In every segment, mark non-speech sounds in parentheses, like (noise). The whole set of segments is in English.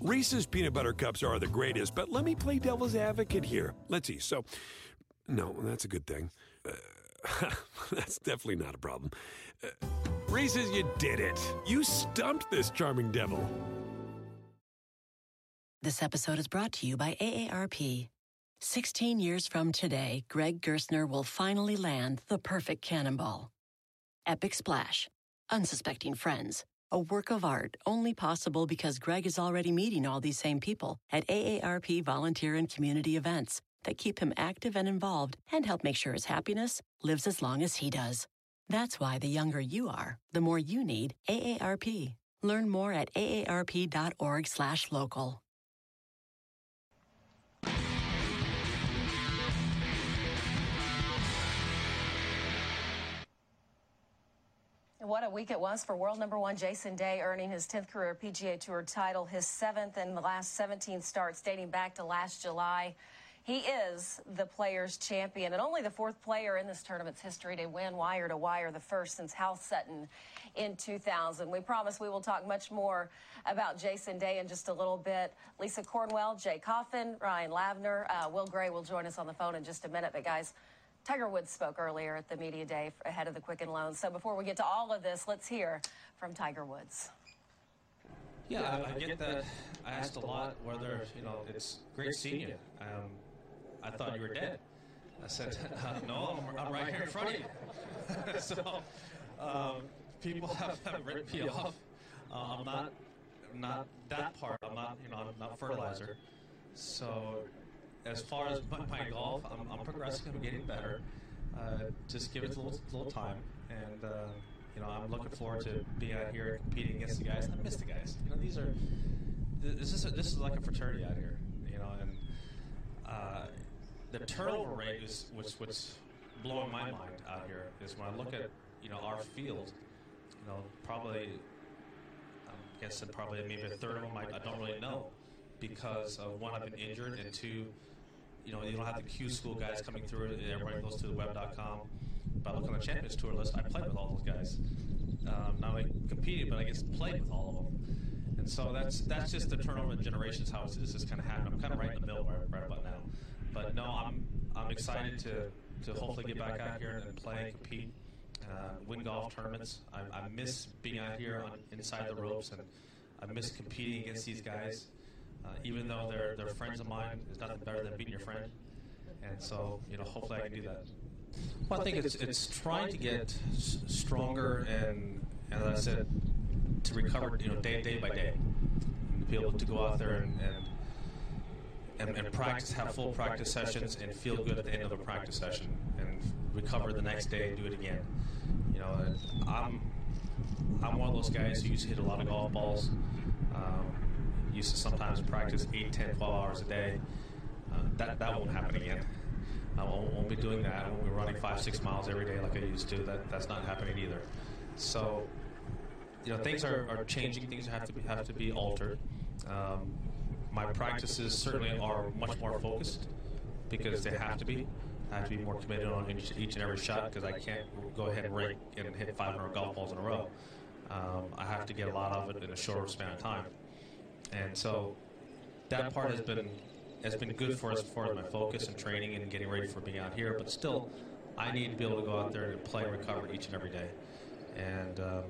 Reese's peanut butter cups are the greatest, but let me play devil's advocate here. Let's see. So, no, that's a good thing. Uh, (laughs) that's definitely not a problem. Uh, Reese's, you did it. You stumped this charming devil. This episode is brought to you by AARP. 16 years from today, Greg Gerstner will finally land the perfect cannonball. Epic Splash. Unsuspecting Friends. A work of art only possible because Greg is already meeting all these same people at AARP volunteer and community events that keep him active and involved and help make sure his happiness lives as long as he does. That's why the younger you are, the more you need AARP. Learn more at aarp.org/local. What a week it was for world number one Jason Day, earning his 10th career PGA Tour title, his seventh in the last 17 starts dating back to last July. He is the players' champion and only the fourth player in this tournament's history to win wire to wire, the first since Hal Sutton in 2000. We promise we will talk much more about Jason Day in just a little bit. Lisa Cornwell, Jay Coffin, Ryan Lavner, uh, Will Gray will join us on the phone in just a minute. But guys, Tiger Woods spoke earlier at the media day ahead of the Quicken Loans. So before we get to all of this, let's hear from Tiger Woods. Yeah, I, I get that. I asked a lot whether you know it's great seeing you. Um, I thought you were dead. I said, (laughs) uh, no, I'm, I'm, right here in front of you. (laughs) so um, people have, have written me off. Uh, I'm not not that part. I'm not you know I'm not fertilizer. So as far as my, my golf, I'm, I'm, progressing. I'm getting better. Uh, just give it a little, little time, and uh, you know, I'm looking forward to being out here competing against the guys. I miss the guys. You know, these are this is a, this is like a fraternity out here. You know, and uh, the turnover rate is what's what's blowing my mind out here is when I look at you know our field. You know, probably I'm guessing probably maybe a third of them I, I don't really know because of one, I've been injured, and two, you know, you don't have the Q school guys coming through. Everybody goes to the web.com. But I look on the Champions Tour list, I played with all those guys. Um, not only competed, but I guess played with all of them. And so that's that's just the turnover of generations how this is kind of happening. I'm kind of right in the middle right, right about now. But no, I'm I'm excited to to hopefully get back out here and play and compete, uh, win golf tournaments. I, I miss being out here on, inside the ropes, and I miss competing against these guys. Uh, even though they're they're friends of mine, it's nothing better than being your friend. And so, you know, hopefully I can do that. Well, I think it's it's trying to get stronger and, as I said, to recover, you know, day day by day, and be able to go out there and, and and, and, practice, have full practice sessions, and feel good at the end of a practice session, and recover the next day and do it again. You know, I'm I'm one of those guys who used to hit a lot of golf balls. Um, used to sometimes practice 8, 10, 12 hours a day. Uh, that, that won't happen again. I won't, won't, be doing that. I won't be running five, six miles every day like I used to. That, that's not happening either. So, you know, things are, are changing. Things have to be, have to be altered. Um, my practices certainly are much more focused because they have to be. I have to be more committed on each, each and every shot because I can't go ahead and rake and hit 500 golf balls in a row. Um, I have to get a lot of it in a shorter span of time and so that part has been has been good for us as far as my focus and training and getting ready for being out here. But still, I need to be able to go out there and play and recover each and every day. And um,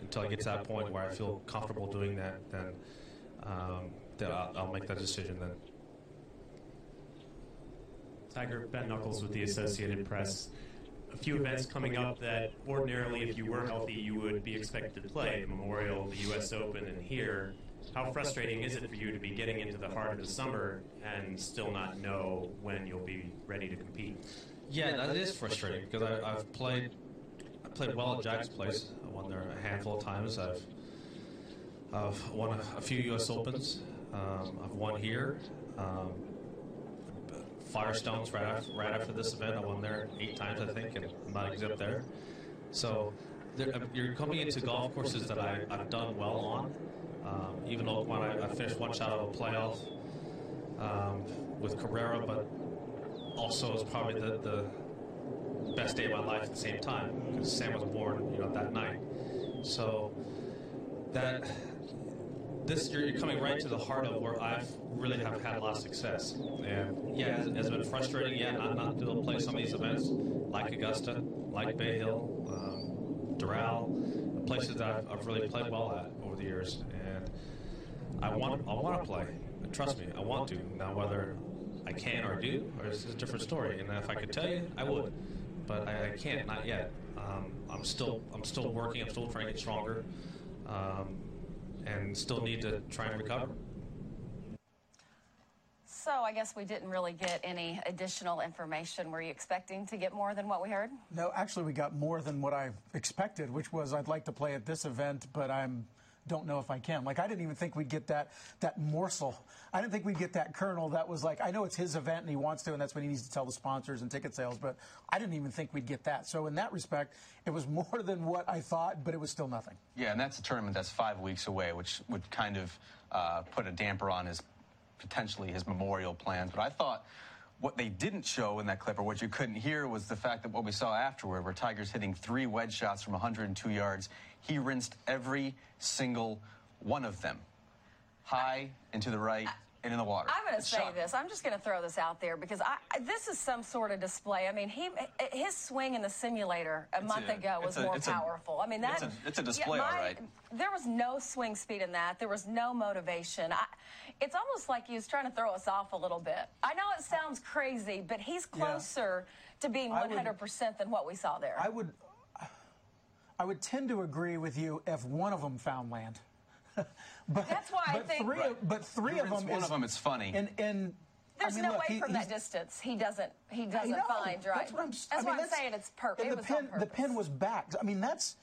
until I get to that point where I feel comfortable doing that, then, um, then I'll, I'll make that decision then. Tiger Ben Nuckols with the Associated Press. A few events coming up that ordinarily, if you were healthy, you would be expected to play the Memorial, the U.S. Open, and here how frustrating is it for you to be getting into the heart of the summer and still not know when you'll be ready to compete? Yeah, that is frustrating because I, have played I played well at Jack's Place. I won there a handful of times. I've I've won a, few U.S. Opens. Um, I've won here. Um, Firestones right after, right after this event. I won there eight times, I think, and I'm not exempt there. So there, you're coming into golf courses that I, have done well on, um, even though when I, finished one shot of a playoff um, with Cabrera, but also it was probably the, the best day of my life at the same time because Sam was born, you know, that night. So that this you're coming right to the heart of where I've really have had a lot of success. And yeah, it's, been frustrating. Yeah, not not to play some of these events like Augusta, like Bay Hill, um, Doral, places that I've, I've really played well at over the years. And I want I want to play. Trust me, I want to. Now whether I can or do, or it's a different story. And if I could tell you, I would, but I, I can't, not yet. Um, I'm still I'm still working. I'm still trying to get stronger. Um, and still need to try and recover. So I guess we didn't really get any additional information. Were you expecting to get more than what we heard? No, actually, we got more than what I expected, which was I'd like to play at this event, but I'm don't know if I can. Like I didn't even think we'd get that that morsel. I didn't think we'd get that kernel that was like I know it's his event and he wants to, and that's what he needs to tell the sponsors and ticket sales. But I didn't even think we'd get that. So in that respect, it was (laughs) more than what I thought, but it was still nothing. Yeah, and that's a tournament that's five weeks away, which would kind of uh, put a damper on his potentially his memorial plans. But I thought what they didn't show in that clip, or what you couldn't hear, was the fact that what we saw afterward, where Tiger's hitting three wedge shots from 102 yards, he rinsed every single one of them, high and to the right. And in the water. I'm going to say shocking. this. I'm just going to throw this out there because I, this is some sort of display. I mean, he his swing in the simulator a It's month a- ago was a- more powerful. I mean, that it's a- it's a display, all right. There was no swing speed in that. There was no motivation. I, it's almost like he was trying to throw us off a little bit. I know it sounds crazy, but he's Yeah. closer to being 100% than what we saw there. I would, I would tend to agree with you if one of them found land. (laughs) but That's why I think- three, of- but three of them one is, of 'em, it's funny. And and There's I mean, no look, way he- from that distance he doesn't he doesn't know. find right. That's what I'm, That's I mean, why I'm saying it's per- and it the was pin, on the pin was back. I mean, that's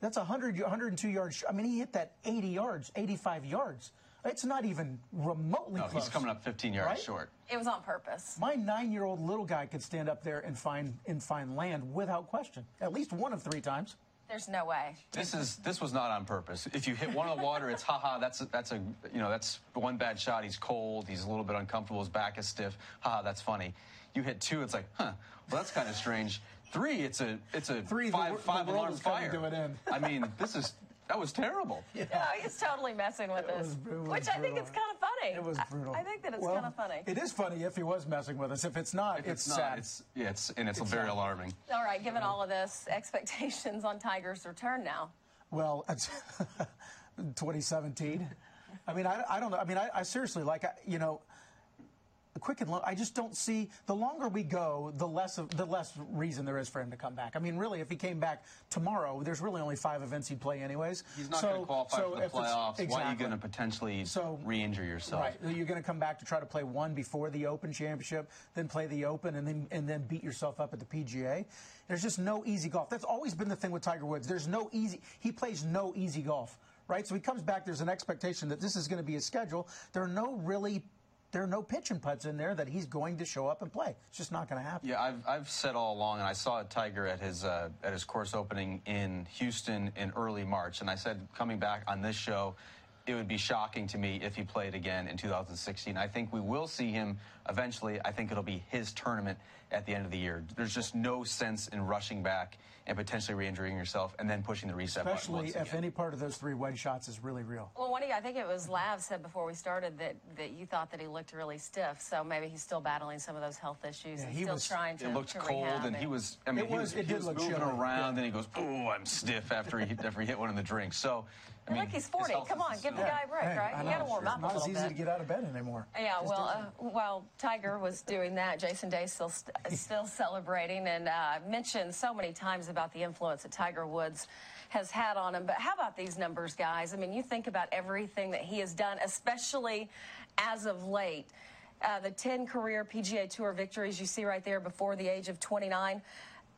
that's 100, 102 yards. I mean, he hit that 80 yards, 85 yards. It's not even remotely No, close. he's coming up 15 yards Right? short. It was on purpose. My nine-year-old little guy could stand up there and find and find land without question, at least one of three times. There's no way. This is this was not on purpose. If you hit one in the water, it's haha. That's a, that's a you know that's one bad shot. He's cold. He's a little bit uncomfortable. His back is stiff. Haha, that's funny. You hit two, it's like huh. Well, that's kind of strange. Three, it's a it's a Three, five the five world alarm fire. to an end. I mean, this is that was terrible. No, he's totally messing with us, was- it was which I think brutal. is kind of funny. It was I- brutal. I, think that it's Well, kind of funny. It is funny if he was messing with us. If it's not, If it's, it's, not, sad. it's yeah, it's and it's, It's very sad. alarming. All right, given all of this, expectations on Tiger's return now. Well, it's (laughs) 2017. I mean, I, I don't know. I mean, I, I seriously like, I, you know, quick and long. I just don't see. The longer we go, the less of the less reason there is for him to come back. I mean, really, if he came back tomorrow, there's really only five events he'd play anyways. He's not So- going to qualify so for the playoffs. Why are you going to potentially So- re-injure yourself? Right. You're going to come back to try to play one before the Open Championship, then play the Open, and then and then beat yourself up at the PGA. There's just no easy golf. That's always been the thing with Tiger Woods. There's no easy. He plays no easy golf. Right. So he comes back. There's an expectation that this is going to be his schedule. There are no really. There are no pitch and putts in there that he's going to show up and play. It's just not going to happen. Yeah, I've, I've said all along, and I saw Tiger at his uh, at his course opening in Houston in early March, and I said coming back on this show, it would be shocking to me if he played again in 2016. I think we will see him eventually. I think it'll be his tournament at the end of the year. There's just no sense in rushing back and potentially re-injuring yourself and then pushing the reset button Especially if again. any part of those three wedge shots is really real. Well, what do you, I think it was Lav said before we started that, that you thought that he looked really stiff, so maybe he's still battling some of those health issues Yeah, and he still was- trying to It looked to cold, rehab and he was. I mean, It he was- was, it he did was look moving chilly, around, yeah. and he goes, "Oh, I'm stiff." After he after he hit one in the drink. So, I mean, Look, he's 40. Come on, give the guy a break, Hey, right? I You got to warm up a not little as easy bit. to get out of bed anymore. Yeah, Just well, uh, while Tiger was doing that, Jason Day still st- (laughs) still celebrating and uh, mentioned so many times about the influence that Tiger Woods has had on him. But how about these numbers, guys? I mean, you think about everything that he has done, especially as of late. Uh, the 10 career PGA Tour victories you see right there before the age of 29.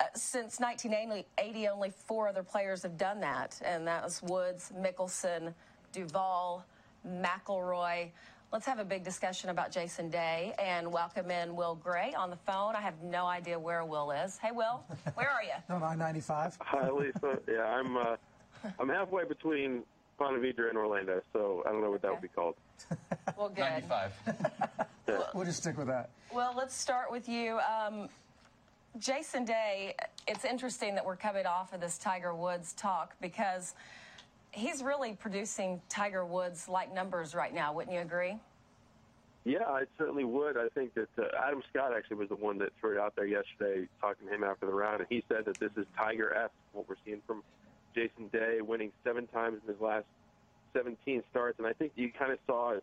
Uh, since 1980, only four other players have done that, and that was Woods, Mickelson, Duval, McIlroy. Let's have a big discussion about Jason Day and welcome in Will Gray on the phone. I have no idea where Will is. Hey, Will, where are you? (laughs) On I-95. Hi, Lisa. Yeah, I'm uh, I'm halfway between Ponte Vedra and Orlando, so I don't know what that would be called. Well, good. 95. (laughs) We'll just stick with that. Well, let's start with you. Um, Jason Day, it's interesting that we're coming off of this Tiger Woods talk because he's really producing Tiger Woods like numbers right now. Wouldn't you agree? Yeah, I certainly would. I think that uh, Adam Scott actually was the one that threw it out there yesterday, talking to him after the round, and he said that this is Tiger-esque, what we're seeing from Jason Day, winning seven times in his last 17 starts. And I think you kind of saw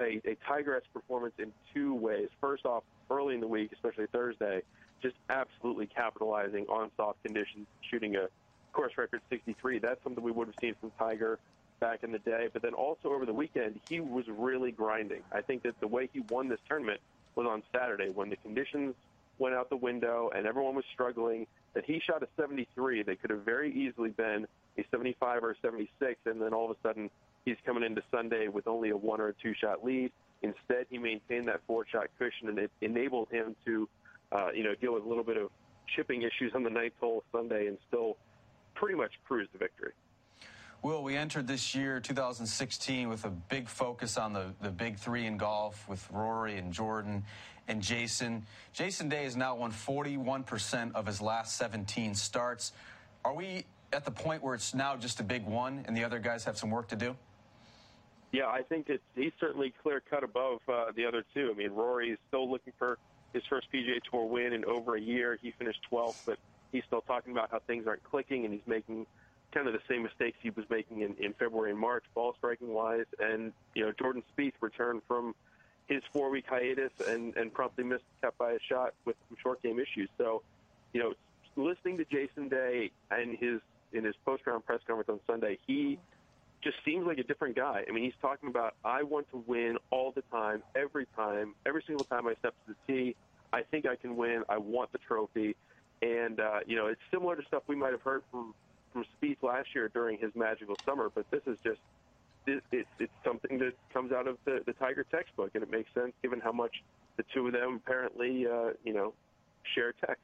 a, a Tiger-esque performance in two ways. First off, early in the week, especially Thursday, just absolutely capitalizing on soft conditions, shooting a course record 63. That's something we would have seen from Tiger back in the day. But then also over the weekend, he was really grinding. I think that the way he won this tournament was on Saturday when the conditions went out the window and everyone was struggling. That he shot a 73 that could have very easily been a 75 or a 76, and then all of a sudden he's coming into Sunday with only a one or a two shot lead. Instead, he maintained that four shot cushion, and it enabled him to, uh, you know, deal with a little bit of chipping issues on the ninth hole Sunday and still pretty much cruise to victory. Will, we entered this year, 2016, with a big focus on the, the big three in golf with Rory and Jordan and Jason. Jason Day has now won 41% of his last 17 starts. Are we at the point where it's now just a big one and the other guys have some work to do? Yeah, I think it's, he's certainly clear cut above uh, the other two. I mean, Rory is still looking for his first PGA Tour win in over a year. He finished 12th, but he's still talking about how things aren't clicking and he's making kind of the same mistakes he was making in, in February and March, ball striking wise. And, you know, Jordan Spieth returned from his four week hiatus and, and promptly missed cut by a shot with some short game issues. So, you know, listening to Jason Day and his in his post round press conference on Sunday, he just seems like a different guy. I mean, he's talking about I want to win all the time, every time, every single time I step to the tee. I think I can win. I want the trophy. And uh, you know, it's similar to stuff we might have heard from from Spieth last year during his magical summer, but this is just it, it, it's something that comes out of the, the Tiger textbook, and it makes sense given how much the two of them apparently, uh, you know, share text.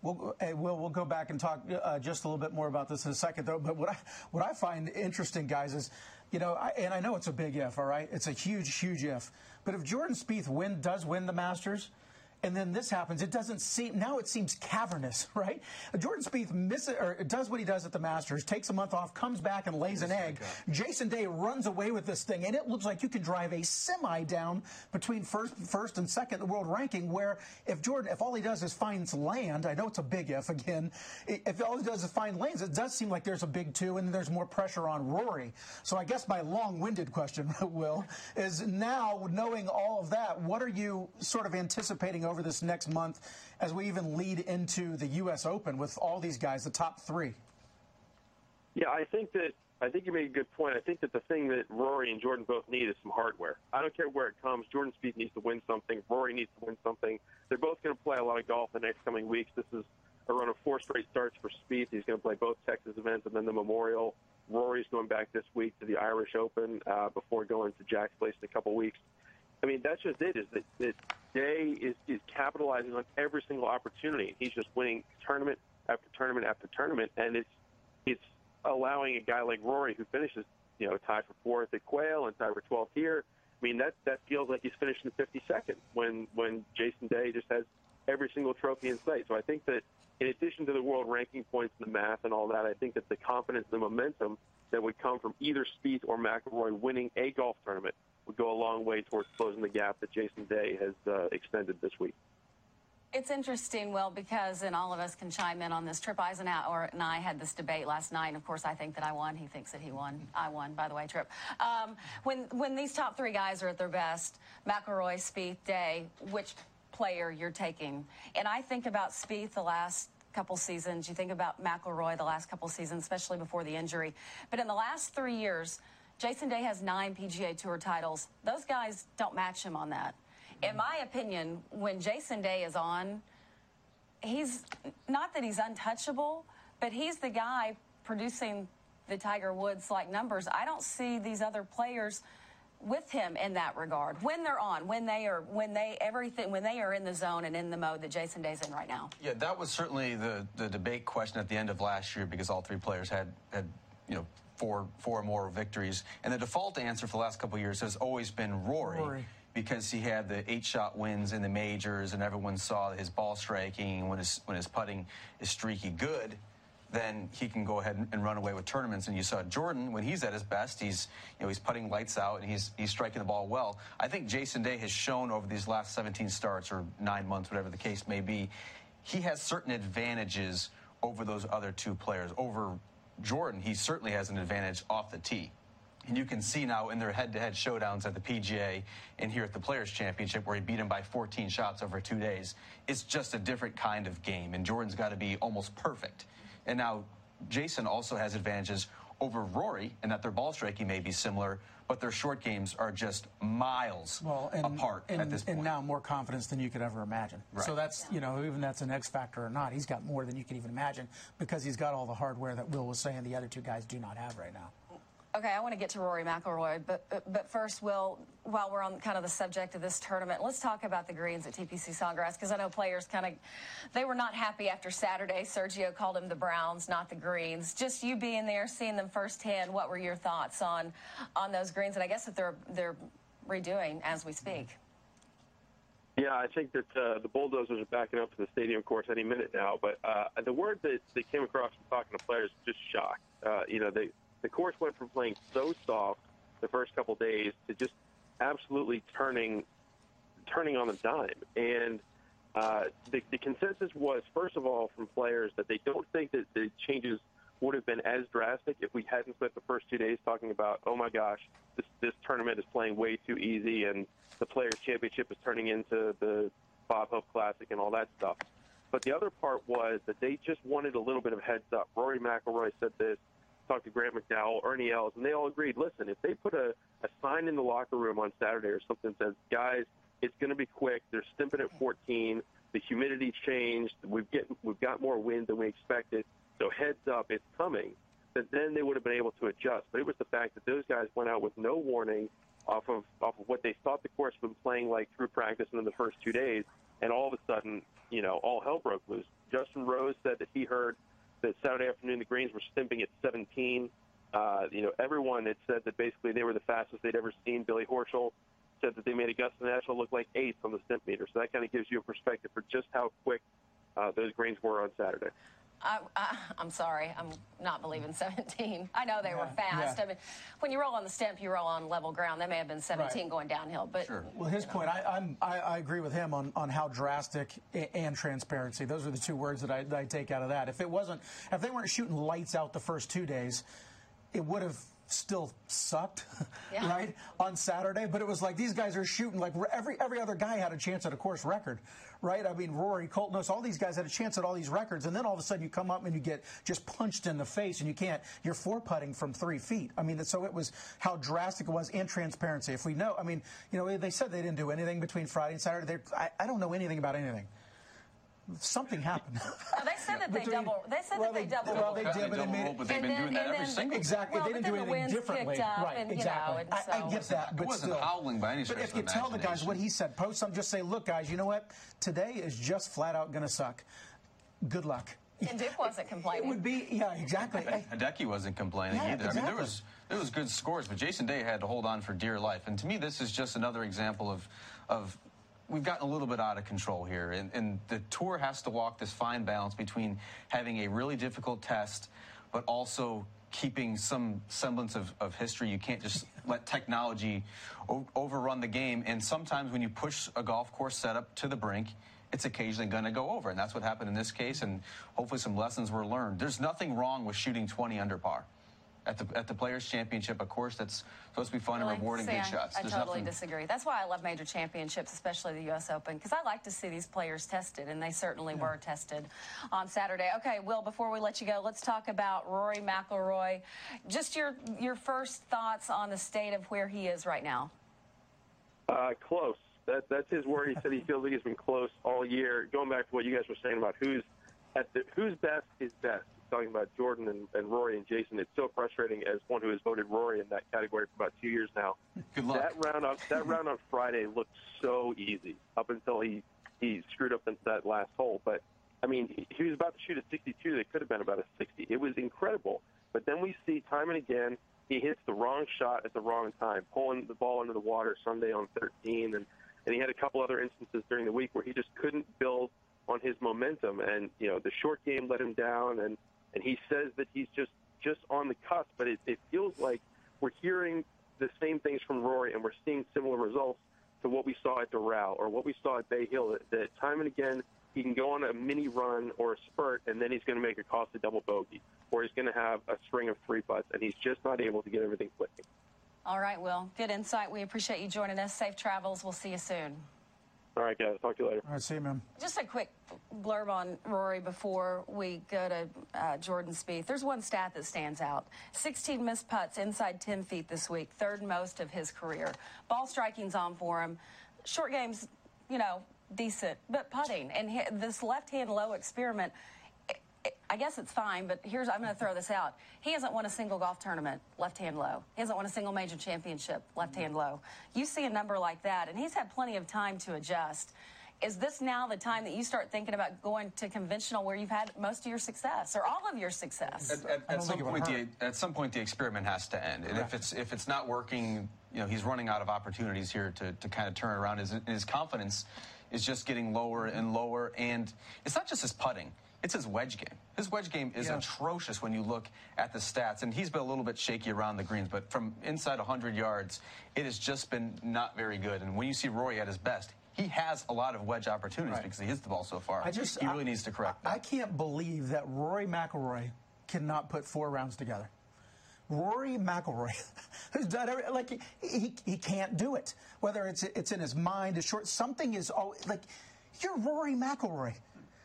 We'll, we'll, we'll go back and talk uh, just a little bit more about this in a second, though. But what I, what I find interesting, guys, is, you know, I, and I know it's a big if, all right? It's a huge, huge if. But if Jordan Spieth win, does win the Masters – and then this happens. It doesn't seem now. It seems cavernous, (laughs) right? Jordan Spieth misses or does what he does at the Masters, takes a month off, comes back and lays an egg. Jason Day runs away with this thing, and it looks like you can drive a semi down between first, first and second in the world ranking. Where if Jordan, if all he does is finds land, I know it's a big if again. If all he does is find lanes, it does seem like there's a big two, and there's more pressure on Rory. So I guess my long-winded question, (laughs) Will, is now knowing all of that, what are you sort of anticipating? Over this next month as we even lead into the U.S. Open with all these guys, the top three? Yeah, I think that I think you made a good point. I think that the thing that Rory and Jordan both need is some hardware. I don't care where it comes. Jordan Spieth needs to win something. Rory needs to win something. They're both going to play a lot of golf the next coming weeks. This is a run of four straight starts for Spieth. He's going to play both Texas events and then the Memorial. Rory's going back this week to the Irish Open uh, before going to Jack's Place in a couple weeks. I mean, that's just it. Is that, that Day is, is capitalizing on every single opportunity. He's just winning tournament after tournament after tournament, and it's it's allowing a guy like Rory, who finishes, you know, tied for fourth at Quail and tied for 12th here. I mean, that that feels like he's finishing 52nd when when Jason Day just has every single trophy in sight. So I think that in addition to the world ranking points and the math and all that, I think that the confidence, the momentum that would come from either Spieth or McIlroy winning a golf tournament long way towards closing the gap that Jason Day has uh, extended this week. It's interesting, Will, because, and all of us can chime in on this. Tripp Isenhour and I had this debate last night. And of course, I think that I won. He thinks that he won. I won, by the way, Tripp. Um, when, when these top three guys are at their best, McIlroy, Spieth, Day, which player you're taking? And I think about Spieth the last couple seasons. You think about McIlroy the last couple seasons, especially before the injury. But in the last three years, Jason Day has nine PGA Tour titles. Those guys don't match him on that. In my opinion, when Jason Day is on, he's not that he's untouchable, but he's the guy producing the Tiger Woods like numbers. I don't see these other players with him in that regard when they're on when they are when they everything when they are in the zone and in the mode that jason day's in right now yeah that was certainly the the debate question at the end of last year because all three players had had you know four four more victories. And the default answer for the last couple of years has always been Rory. Rory. Because he had the eight-shot wins in the majors, and everyone saw his ball striking when his when his putting is streaky good. then he can go ahead and, and, run away with tournaments. And you saw Jordan when he's at his best, he's you know he's putting lights out and he's he's striking the ball well. I think Jason Day has shown over these last 17 starts or nine months, whatever the case may be, he has certain advantages over those other two players. Over Jordan, he certainly has an advantage off the tee. And you can see now in their head-to-head showdowns at the PGA and here at the Players Championship, where he beat him by 14 shots over two days, it's just a different kind of game. And Jordan's got to be almost perfect. And now Jason also has advantages over Rory in that their ball striking may be similar, but their short games are just miles well, and, apart and, at this point. And now more confidence than you could ever imagine. Right. So that's, you know, even that's an X factor or not, he's got more than you could even imagine because he's got all the hardware that Will was saying the other two guys do not have right now. Okay, I want to get to Rory McIlroy, but but first, Will, while we're on kind of the subject of this tournament, let's talk about the greens at TPC Sawgrass because I know players kind of they were not happy after Saturday. Sergio called them the Browns, not the greens. Just you being there, seeing them firsthand, what were your thoughts on on those greens? And I guess that they're they're redoing as we speak. Yeah, I think that uh, the bulldozers are backing up to the stadium course any minute now. But uh, the word that, that came across from talking to players just shocked. Uh, you know, they the course went from playing so soft the first couple days to just absolutely turning turning on a dime. And uh, the, the consensus was, first of all, from players that they don't think that the changes would have been as drastic if we hadn't spent the first two days talking about, oh my gosh, this this tournament is playing way too easy, and the Players Championship is turning into the Bob Hope Classic and all that stuff. But the other part was that they just wanted a little bit of heads up. Rory McIlroy said this talked to Graeme McDowell, Ernie Els, and they all agreed. Listen, if they put a, a sign in the locker room on Saturday or something that says, "Guys, it's going to be quick. They're stimping at 14. The humidity changed. We've get we've got more wind than we expected. So heads up, it's coming." That then they would have been able to adjust. But it was the fact that those guys went out with no warning off of off of what they thought the course been playing like through practice and in the first two days, and all of a sudden, you know, all hell broke loose. Justin Rose said that he heard that Saturday afternoon the greens were stimping at 17. Uh, you know, everyone had said that basically they were the fastest they'd ever seen. Billy Horschel said that they made Augusta National look like eighth on the stimp meter. So that kind of gives you a perspective for just how quick uh, those greens were on Saturday. I, am sorry, I'm not believing 17. I know they yeah, were fast. Yeah. I mean, when you roll on the stimp, you roll on level ground. They may have been 17 right. going downhill, but sure. Well, his point, I, I, I agree with him on, on how drastic and transparency. Those are the two words that I, that I take out of that. If it wasn't, if they weren't shooting lights out the first two days, it would have still sucked, (laughs) yeah. right, on Saturday. But it was like these guys are shooting like every every other guy had a chance at a course record, right? I mean, Rory, Colton, all these guys had a chance at all these records, and then all of a sudden you come up and you get just punched in the face, and you can't. You're four putting from three feet. I mean, so it was how drastic it was and transparency. If we know, I mean, you know, they said they didn't do anything between Friday and Saturday. I, I don't know anything about anything something happened. Well, they said that they double. They said well, that they, they double. Well, they did, but, made it, but they've been then, doing that every single. Exactly, well, they didn't do anything differently. right, and, exactly. You know, I, I, get that, but it wasn't still. howling by any stretch But if you tell the guys what he said, post some, just say, look, guys, you know what? Today is just flat out going to suck. Good luck. And Duke wasn't complaining. It would be, yeah, exactly. Hideki wasn't complaining yeah, either. Exactly. I mean, there was there was good scores, but Jason Day had to hold on for dear life. And to me, this is just another example of of we've gotten a little bit out of control here, and, and, the tour has to walk this fine balance between having a really difficult test, but also keeping some semblance of, of history. You can't just (laughs) let technology o- overrun the game. And sometimes when you push a golf course setup to the brink, it's occasionally going to go over. And that's what happened in this case. And hopefully some lessons were learned. There's nothing wrong with shooting 20 under par at the at the Players Championship, a course that's supposed to be fun well, and rewarding good shots. I There's totally nothing... disagree. That's why I love major championships, especially the U.S. Open, because I like to see these players tested, and they certainly yeah. were tested on Saturday. Okay, Will, before we let you go, let's talk about Rory McIlroy. Just your your first thoughts on the state of where he is right now. Uh, close. That, that's his word. He said he feels like he's been close all year. Going back to what you guys were saying about who's at the, who's best is best talking about Jordan and, and Rory and Jason. It's so frustrating as one who has voted Rory in that category for about two years now. Good luck. That round on that round on Friday looked so easy up until he he screwed up into that last hole. But I mean, he, he was about to shoot a 62 that could have been about a 60. It was incredible. But then we see time and again he hits the wrong shot at the wrong time, pulling the ball into the water Sunday on 13, and and he had a couple other instances during the week where he just couldn't build on his momentum, and you know the short game let him down, and and he says that he's just just on the cusp. But it, it feels like we're hearing the same things from Rory, and we're seeing similar results to what we saw at Doral or what we saw at Bay Hill. That, that time and again, he can go on a mini run or a spurt, and then he's going to make a costly double bogey, or he's going to have a string of three putts, and he's just not able to get everything clicking. All right, Will. Good insight. We appreciate you joining us. Safe travels. We'll see you soon. All right, guys. Talk to you later. All right, see you, man. Just a quick blurb on Rory before we go to uh, Jordan Spieth. There's one stat that stands out: 16 missed putts inside 10 feet this week, third most of his career. Ball striking's on for him. Short games, you know, decent, but putting and this left-hand low experiment. I guess it's fine, but here's I'm going to throw this out. He hasn't won a single golf tournament left hand low. He hasn't won a single major championship left hand low. You see a number like that, and he's had plenty of time to adjust. Is this now the time that you start thinking about going to conventional where you've had most of your success or all of your success? At, at, at some point, the, at some point, the experiment has to end, and if it's if it's not working, you know, he's running out of opportunities here to, to kind of turn around. His his confidence is just getting lower and lower, and it's not just his putting it's his wedge game. His wedge game is yeah. atrocious when you look at the stats, and he's been a little bit shaky around the greens, but from inside 100 yards, it has just been not very good. And when you see Rory at his best, he has a lot of wedge opportunities right. because he hits the ball so far. I just, he really I, needs to correct that. I can't believe that Rory McIlroy cannot put four rounds together. Rory McIlroy, (laughs) who's done every, like he, he, he can't do it. Whether it's it's in his mind, his short, something is always like you're Rory McIlroy.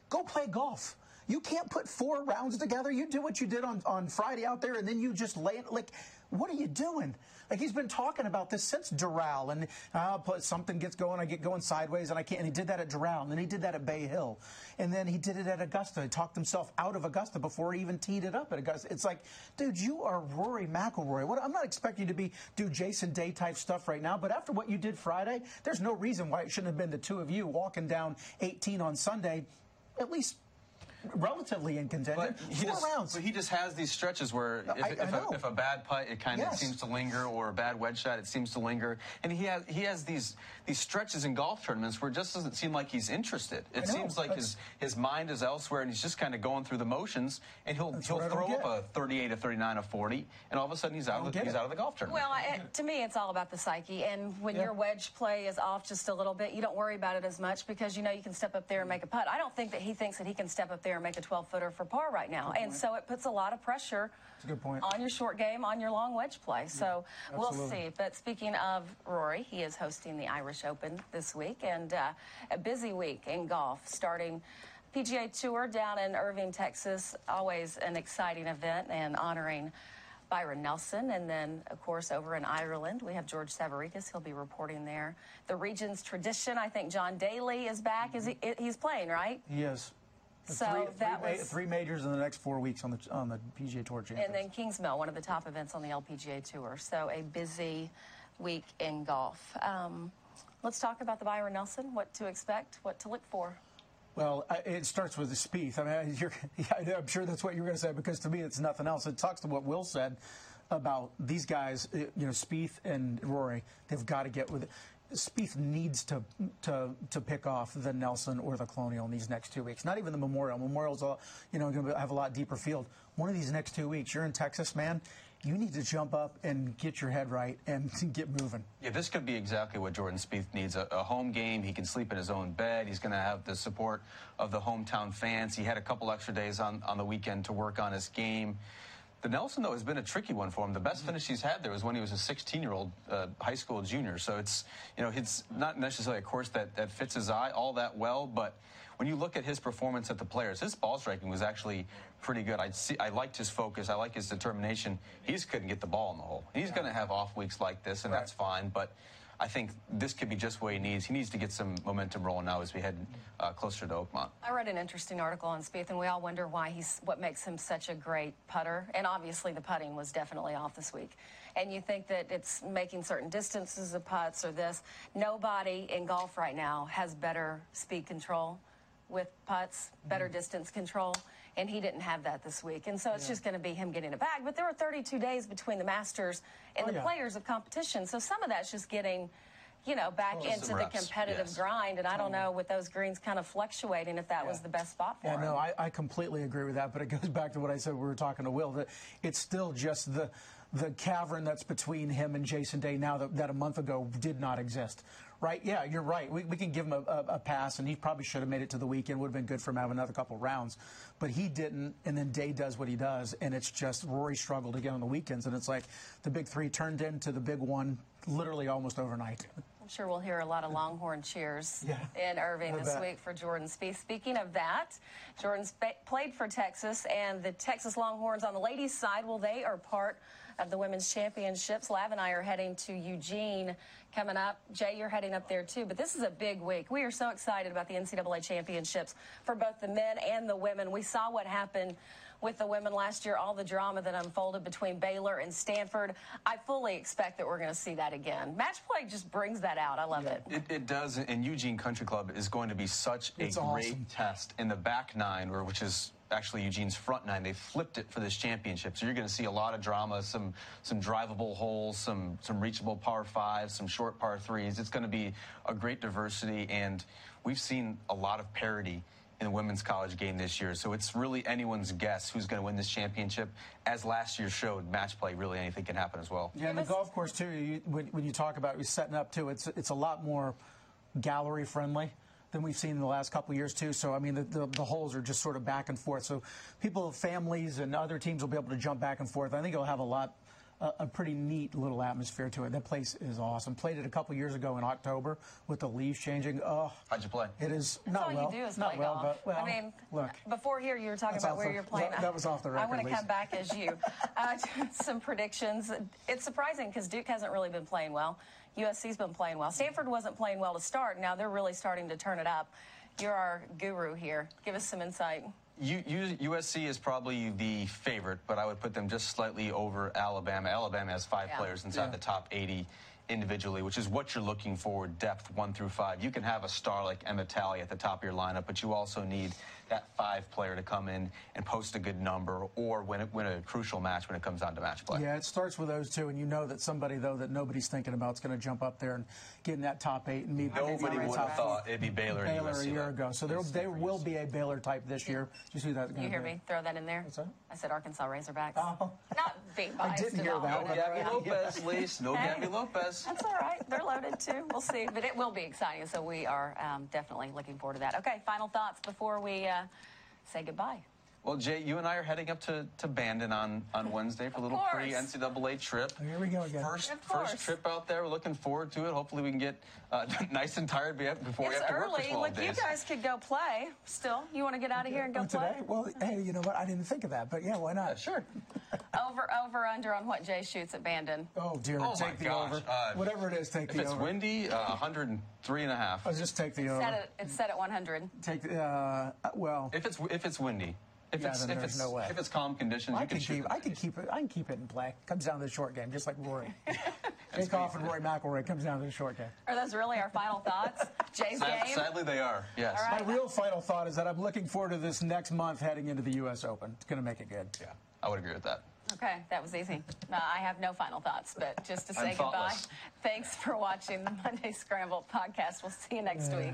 Go play golf. You can't put four rounds together. You do what you did on, on Friday out there, and then you just lay it. Like, what are you doing? Like, he's been talking about this since Doral, and uh, something gets going, I get going sideways, and I can't. And he did that at Doral, and then he did that at Bay Hill, and then he did it at Augusta. He talked himself out of Augusta before he even teed it up at Augusta. It's like, dude, you are Rory McIlroy. What, I'm not expecting you to be do Jason Day type stuff right now, but after what you did Friday, there's no reason why it shouldn't have been the two of you walking down 18 on Sunday. At least relatively in contention. But Four just, rounds. But he just has these stretches where if, I, if, I a, if a, bad putt, it kind of yes. seems to linger, or a bad wedge shot, it seems to linger. And he has he has these these stretches in golf tournaments where it just doesn't seem like he's interested. It seems like his his mind is elsewhere, and he's just kind of going through the motions. And he'll he'll throw up a 38, a 39, a 40, and all of a sudden he's out of the, he's out of the golf tournament. Well, I, to me, it's all about the psyche. And when yeah. your wedge play is off just a little bit, you don't worry about it as much because you know you can step up there and make a putt. I don't think that he thinks that he can step up there and make a 12 footer for par right now. And so it puts a lot of pressure on your short game, on your long wedge play. So yeah, we'll see. But speaking of Rory, he is hosting the Irish Open this week and uh, a busy week in golf starting. PGA Tour down in Irving, Texas, always an exciting event and honoring Byron Nelson. And then, of course, over in Ireland, we have George Savaricas. He'll be reporting there. The region's tradition, I think John Daly is back. Is he, he's playing, right? He is. So three, that three, was three majors in the next four weeks on the on the PGA Tour Championship. And then Kingsmill, one of the top events on the LPGA Tour. So a busy week in golf. Um, let's talk about the Byron Nelson. What to expect? What to look for? Well, it starts with the Spieth. I mean, (laughs) yeah, I'm sure that's what you're going to say because to me, it's nothing else. It talks to what Will said about these guys. You know, Spieth and Rory. They've got to get with it. Spieth needs to to to pick off the Nelson or the Colonial in these next two weeks. Not even the Memorial. Memorial's all, you know going to have a lot deeper field. One of these next two weeks, you're in Texas, man. You need to jump up and get your head right and (laughs) get moving. Yeah, this could be exactly what Jordan Spieth needs. A, a home game. He can sleep in his own bed. He's going to have the support of the hometown fans. He had a couple extra days on, on the weekend to work on his game. The Nelson, though, has been a tricky one for him. The best finish he's had there was when he was a 16-year-old uh, high school junior. So it's, you know, it's not necessarily a course that, that fits his eye all that well, but when you look at his performance at the players, his ball striking was actually pretty good. I see, I liked his focus. I like his determination. He just couldn't get the ball in the hole. He's yeah. going to have off weeks like this, and right. that's fine. But I think this could be just what he needs. He needs to get some momentum rolling now as we head uh, closer to Oakmont. I read an interesting article on Spieth, and we all wonder why he's what makes him such a great putter. And obviously, the putting was definitely off this week. And you think that it's making certain distances of putts or this. Nobody in golf right now has better speed control with putts, better mm-hmm. distance control and he didn't have that this week. And so it's yeah. just going to be him getting it back. But there were 32 days between the Masters and oh, the yeah. players of competition. So some of that's just getting you know, back oh, Well, into the competitive yes. grind. And I don't know with those greens kind of fluctuating if that was the best spot for Yeah, him. no, I, I completely agree with that. But it goes (laughs) back to what I said. We were talking to Will that it's still just the the cavern that's between him and Jason Day now that, that a month ago did not exist. Right? Yeah, you're right. We, we can give him a, a, a pass, and he probably should have made it to the weekend. Would have been good for him to have another couple rounds, but he didn't. And then Day does what he does, and it's just Rory struggled again on the weekends, and it's like the big three turned into the big one literally almost overnight. I'm sure we'll hear a lot of Longhorn cheers Yeah. in Irving this week for Jordan Spieth. Speaking of that, Jordan played for Texas, and the Texas Longhorns on the ladies' side, well, they are part of the women's championships. Lav and I are heading to Eugene coming up. Jay, you're heading up there too, but this is a big week. We are so excited about the NCAA championships for both the men and the women. We saw what happened with the women last year, all the drama that unfolded between Baylor and Stanford. I fully expect that we're going to see that again. Match play just brings that out. I love it. It, it does, and Eugene Country Club is going to be such a It's great test in the back nine, which is actually Eugene's front nine. They flipped it for this championship, so you're going to see a lot of drama, some some drivable holes, some some reachable par fives, some short par threes. It's going to be a great diversity, and we've seen a lot of parity in the women's college game this year. So it's really anyone's guess who's going to win this championship. As last year showed, match play really anything can happen as well. Yeah, and the golf course too. You, when, when you talk about it, setting up too, it's it's a lot more gallery friendly than we've seen in the last couple years too. So I mean, the, the the holes are just sort of back and forth. So people, families, and other teams will be able to jump back and forth. I think it'll have a lot. A, a pretty neat little atmosphere to it. That place is awesome. Played it a couple years ago in October with the leaves changing. Oh, How'd you play? it is That's not all well. you do is not play well, golf. but well. I mean, look. before here, you were talking about where the- you're playing. that- that was off the record. I want to come back as you. (laughs) Uh, some predictions. It's surprising because Duke hasn't really been playing well. USC's been playing well. Stanford wasn't playing well to start. Now they're really starting to turn it up. You're our guru here. Give us some insight. U, U, USC is probably the favorite, but I would put them just slightly over Alabama. Alabama has five Yeah. players inside the top 80 individually, which is what you're looking for, depth one through five. You can have a star like Emma Talley at the top of your lineup, but you also need that five player to come in and post a good number or win, a- win a crucial match when it comes down to match play. Yeah, it starts with those two, and you know that somebody though that nobody's thinking about is going to jump up there and get in that top eight and meet Nobody meet would top have thought it'd be Baylor, and Baylor a year ago. So there, there will be a Baylor type this year. Do you see that? You hear me? Throw that in there. What's that? I said Arkansas Razorbacks. Oh. (laughs) Not being I didn't hear all. that but one. it's- Gaby Lopez, Lise. No Hey. Gaby Lopez. That's all right. They're loaded too. We'll see. But it will be exciting. So we are um, definitely looking forward to that. Okay, final thoughts before we uh, say goodbye. Well, Jay, you and I are heading up to, to Bandon on, on Wednesday for a little course. pre NCAA trip. Here we go again. First, first trip out there. We're looking forward to it. Hopefully, we can get uh, (laughs) nice and tired be- before we It's have to work for early. 12 Look, you guys could go play still. You want to get out of here and go Oh, play? today? Well, hey, you know what? I didn't think of that, but yeah, why not? Sure. (laughs) Over, over, under on what Jay shoots at Bandon. Oh dear, Oh, take my the gosh. over. Uh, Whatever it is, take If the it's over. windy, uh, 103 and a half. I'll just take the over. Set it, it's set at 100. Take the, uh, well. If it's if it's windy, if Yeah, it's then if there's it's no way. if it's calm conditions, I you can, can keep. I can keep it. I can keep it in play. Comes down to the short game, just like Rory. (laughs) Jay Coffin and Rory McIlroy comes down to the short game. Are those really our final thoughts? Jay's Sad- game? sadly, they are. Yes. All right. My real final thought is that I'm looking forward to this next month heading into the U.S. Open. It's going to make it good. Yeah, I would agree with that. Okay, that was easy. Uh, I have no final thoughts, but just to say goodbye. thoughtless. Thanks for watching the Monday Scramble podcast. We'll see you next week.